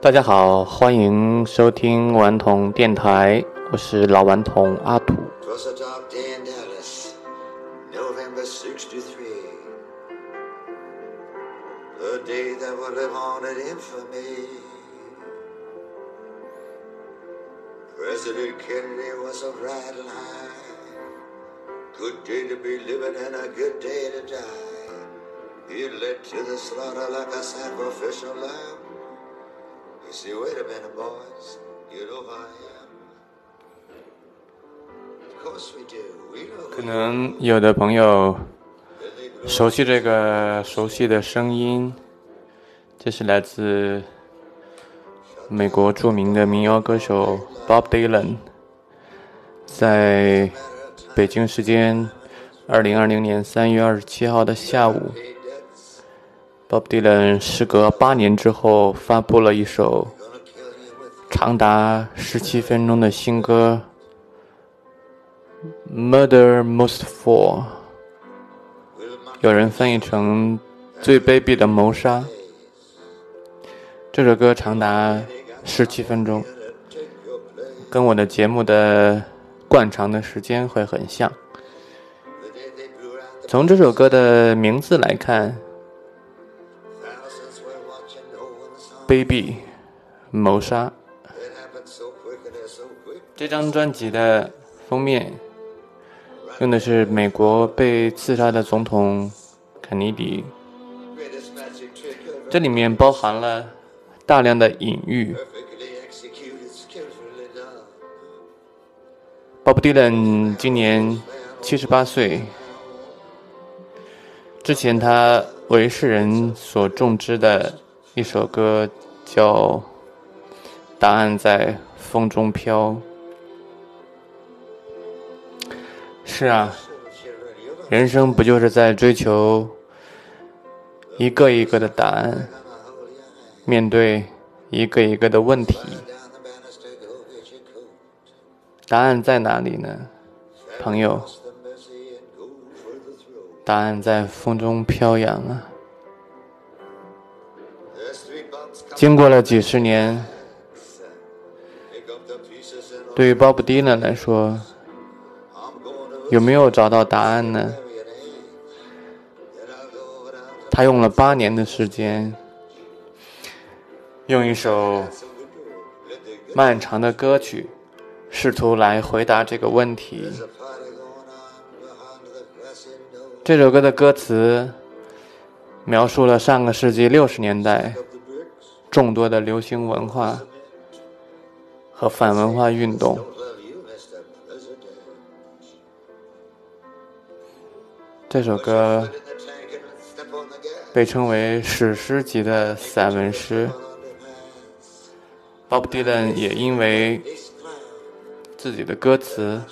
大家好，欢迎收听顽童电台，我是老顽童阿土。You see, wait a minute, boys. You know who I am. Of course we do. We know 可能有的朋友熟悉这个熟悉的声音，这是来自美国著名的民谣歌手 Bob Dylan，在北京时间二零二零年三月二十七号的下午 bob dylan 时隔八年之后发布了一首长达十七分钟的新歌 murder most four 有人翻译成最卑鄙的谋杀。这首歌长达十七分钟跟我的节目的惯常的时间会很像。从这首歌的名字来看卑鄙、谋杀。这张专辑的封面用的是美国被刺杀的总统肯尼迪，这里面包含了大量的隐喻。Bob Dylan 今年七十八岁，之前他为世人所重知的一首歌叫答案在风中飘。是啊人生不就是在追求一个一个的答案面对一个一个的问题？答案在哪里呢朋友？答案在风中飘扬啊。经过了几十年，对于 Bob Dylan 来说，有没有找到答案呢？他用了八年的时间，用一首漫长的歌曲，试图来回答这个问题。这首歌的歌词描述了上个世纪六十年代。众多的流行文化和反文化运动。这首歌被称为史诗级的散文诗。Bob Dylan 也因为自己的歌词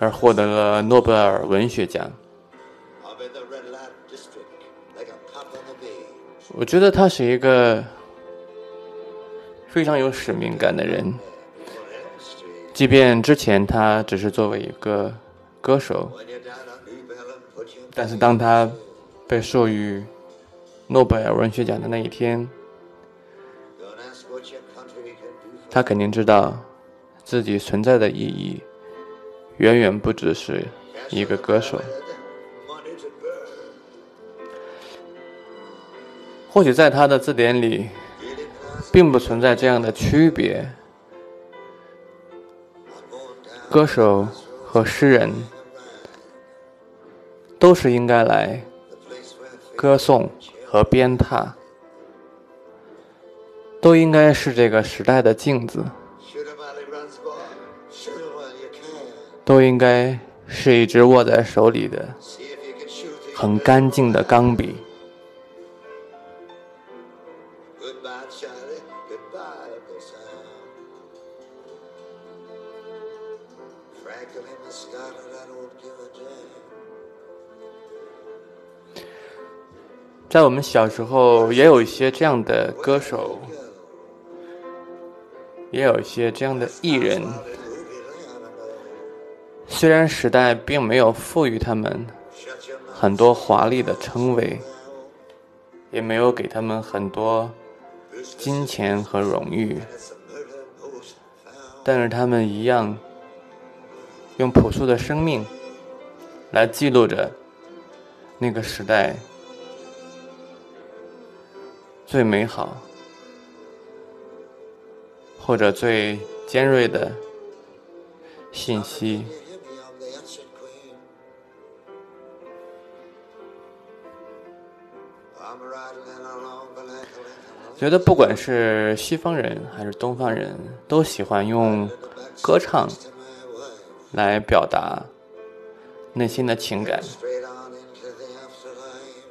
而获得了诺贝尔文学奖。我觉得他是一个。非常有使命感的人。即便之前他只是作为一个歌手但是当他被授予诺贝尔文学奖的那一天他肯定知道自己存在的意义远远不只是一个歌手。或许在他的字典里并不存在这样的区别。歌手和诗人都是应该来歌颂和鞭挞都应该是这个时代的镜子都应该是一支握在手里的很干净的钢笔。在我们小时候，也有一些这样的歌手，也有一些这样的艺人。虽然时代并没有赋予他们很多华丽的称谓，也没有给他们很多金钱和荣誉，但是他们一样用朴素的生命来记录着那个时代最美好或者最尖锐的信息。觉得不管是西方人还是东方人都喜欢用歌唱来表达内心的情感。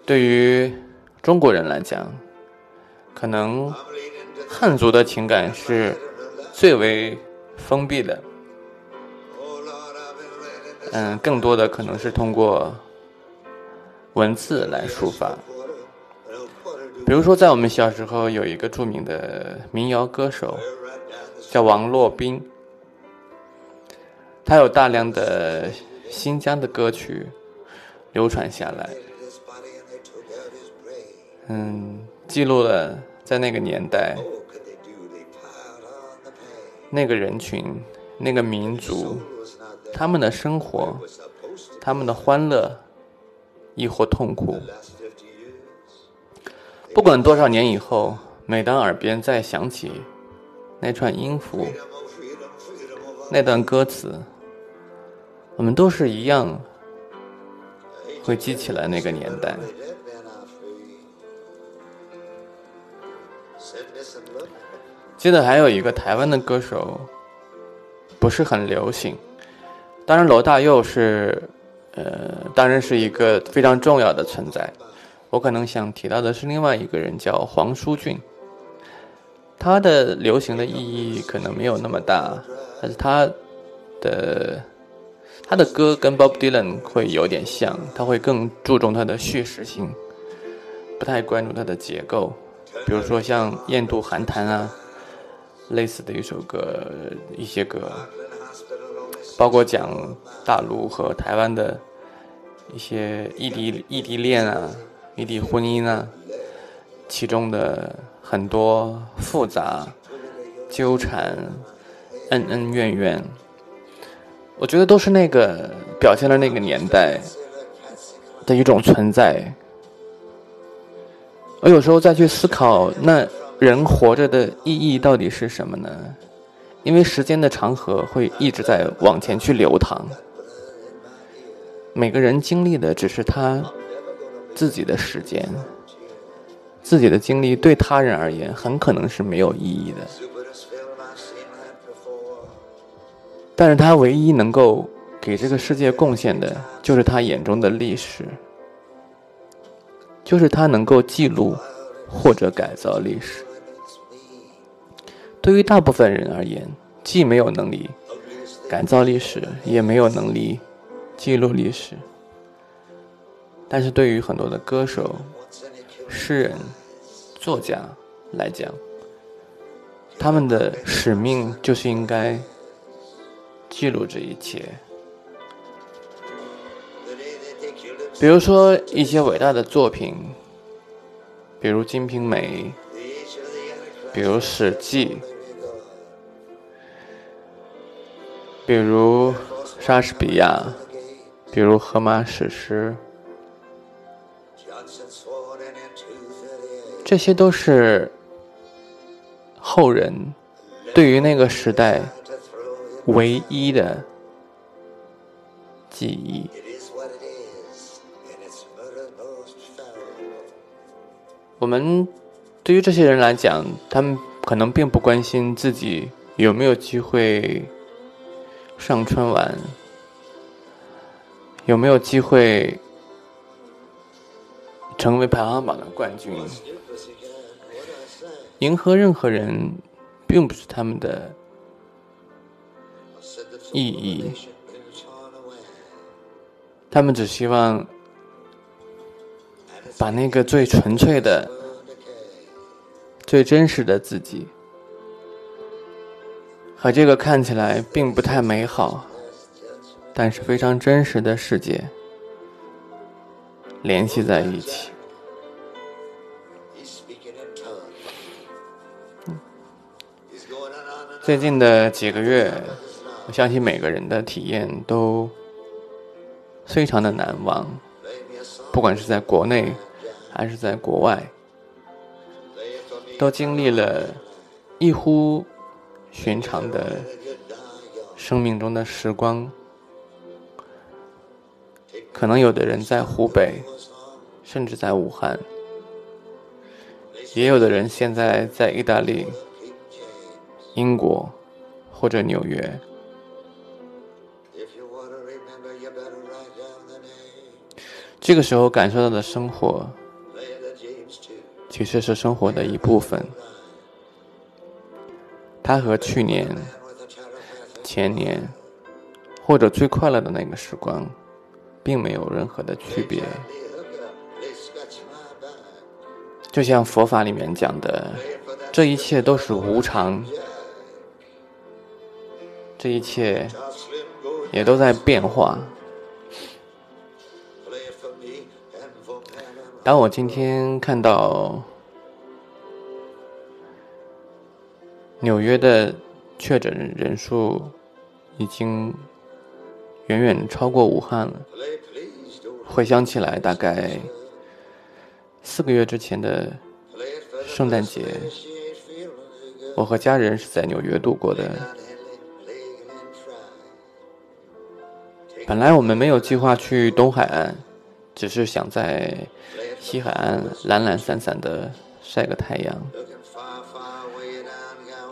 对于中国人来讲，可能汉族的情感是最为封闭的。嗯，更多的可能是通过文字来抒发。比如说，在我们小时候有一个著名的民谣歌手，叫王洛宾，他有大量的新疆的歌曲流传下来，嗯，记录了在那个年代那个人群、那个民族他们的生活、他们的欢乐，亦或痛苦。不管多少年以后，每当耳边再响起那串音符、那段歌词，我们都是一样会记起来那个年代。记得还有一个台湾的歌手，不是很流行。当然，罗大佑是，呃，当然是一个非常重要的存在。我可能想提到的是另外一个人，叫黄舒骏。他的流行的意义可能没有那么大，但是他的他的歌跟 Bob Dylan 会有点像，他会更注重他的叙事性，不太关注他的结构。比如说像《雁渡寒潭》啊，类似的一首歌，一些歌，包括讲大陆和台湾的一些异地异地恋啊。异地婚姻啊，其中的很多复杂、纠缠、恩恩怨怨，我觉得都是那个表现了那个年代的一种存在。我有时候再去思考，那人活着的意义到底是什么呢？因为时间的长河会一直在往前去流淌，每个人经历的只是他。自己的时间，自己的经历对他人而言很可能是没有意义的，但是他唯一能够给这个世界贡献的，就是他眼中的历史，就是他能够记录或者改造历史。对于大部分人而言，既没有能力改造历史，也没有能力记录历史。但是对于很多的歌手、诗人、作家来讲，他们的使命就是应该记录这一切。比如说一些伟大的作品，比如《金瓶梅》，比如《史记》，比如莎士比亚，比如《荷马史诗》。这些都是后人对于那个时代唯一的记忆。我们对于这些人来讲，他们可能并不关心自己有没有机会上春晚，有没有机会成为排行榜的冠军。迎合任何人，并不是他们的意义。他们只希望把那个最纯粹的、最真实的自己，和这个看起来并不太美好，但是非常真实的世界联系在一起。最近的几个月，我相信每个人的体验都非常的难忘，不管是在国内还是在国外，都经历了一呼寻常的生命中的时光。可能有的人在湖北，甚至在武汉，也有的人现在在意大利、英国或者纽约。这个时候感受到的生活，其实是生活的一部分。它和去年、前年或者最快乐的那个时光。并没有任何的区别，就像佛法里面讲的，这一切都是无常，这一切也都在变化。当我今天看到纽约的确诊人数已经。远远超过武汉了。回想起来，大概四个月之前的圣诞节，我和家人是在纽约度过的。本来我们没有计划去东海岸，只是想在西海岸懒懒散散的晒个太阳。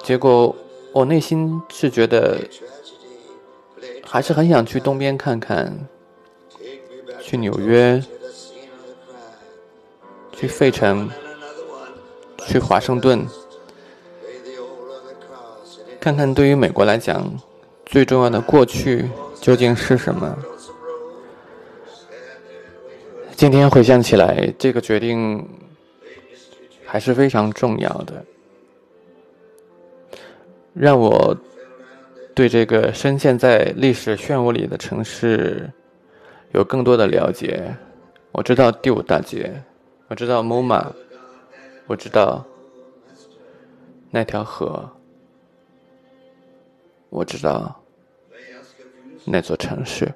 结果我内心是觉得。还是很想去东边看看，去纽约，去费城，去华盛顿，看看对于美国来讲最重要的过去究竟是什么。今天回想起来，这个决定还是非常重要的，让我。对这个深陷在历史漩涡里的城市有更多的了解。我知道第五大街，我知道 MoMA，我知道那条河，我知道那座城市。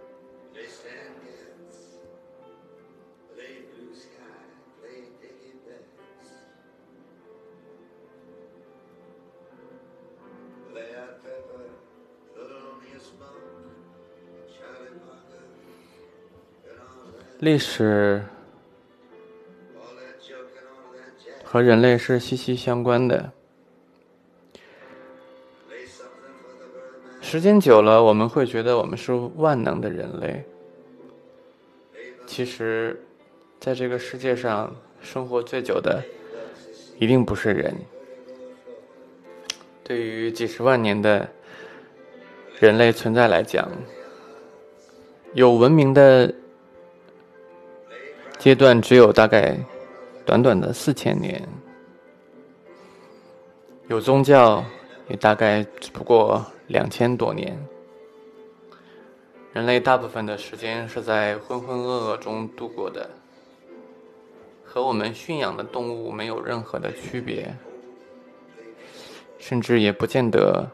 历史和人类是息息相关的。时间久了，我们会觉得我们是万能的人类。其实，在这个世界上生活最久的，一定不是人。对于几十万年的人类存在来讲，有文明的。阶段只有大概短短的四千年，有宗教也大概只不过两千多年。人类大部分的时间是在浑浑噩噩中度过的，和我们驯养的动物没有任何的区别，甚至也不见得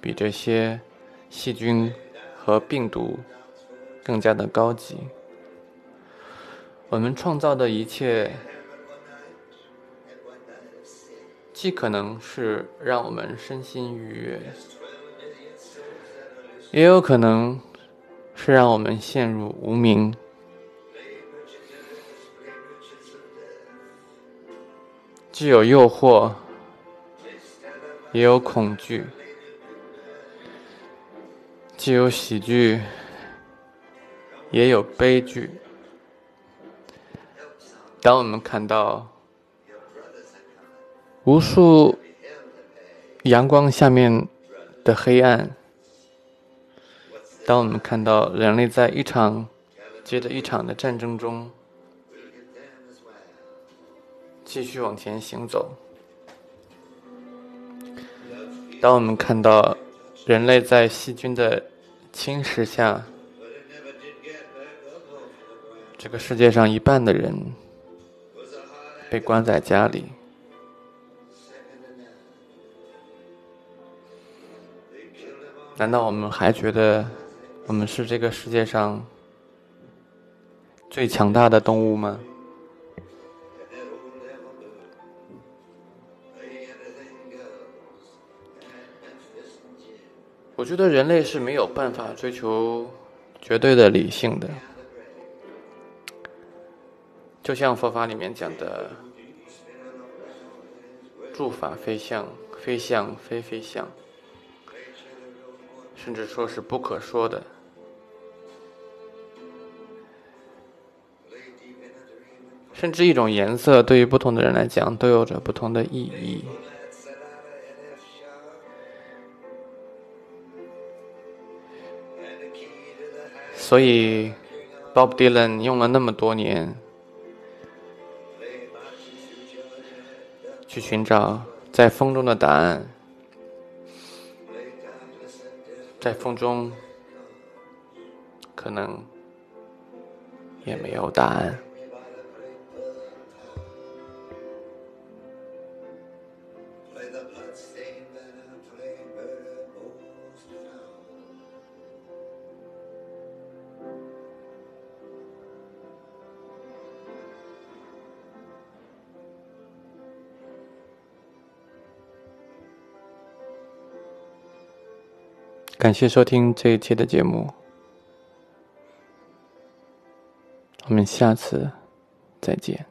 比这些细菌和病毒更加的高级。我们创造的一切，既可能是让我们身心愉悦，也有可能是让我们陷入无明。既有诱惑，也有恐惧；既有喜剧，也有悲剧。当我们看到无数阳光下面的黑暗，当我们看到人类在一场接着一场的战争中继续往前行走，当我们看到人类在细菌的侵蚀下，这个世界上一半的人。被关在家里，难道我们还觉得我们是这个世界上最强大的动物吗？我觉得人类是没有办法追求绝对的理性的，就像佛法里面讲的“诸法非相，非相非非相”，甚至说是不可说的。甚至一种颜色对于不同的人来讲都有着不同的意义。所以，Bob Dylan 用了那么多年去寻找在风中的答案，在风中可能也没有答案。感谢收听这一期的节目，我们下次再见。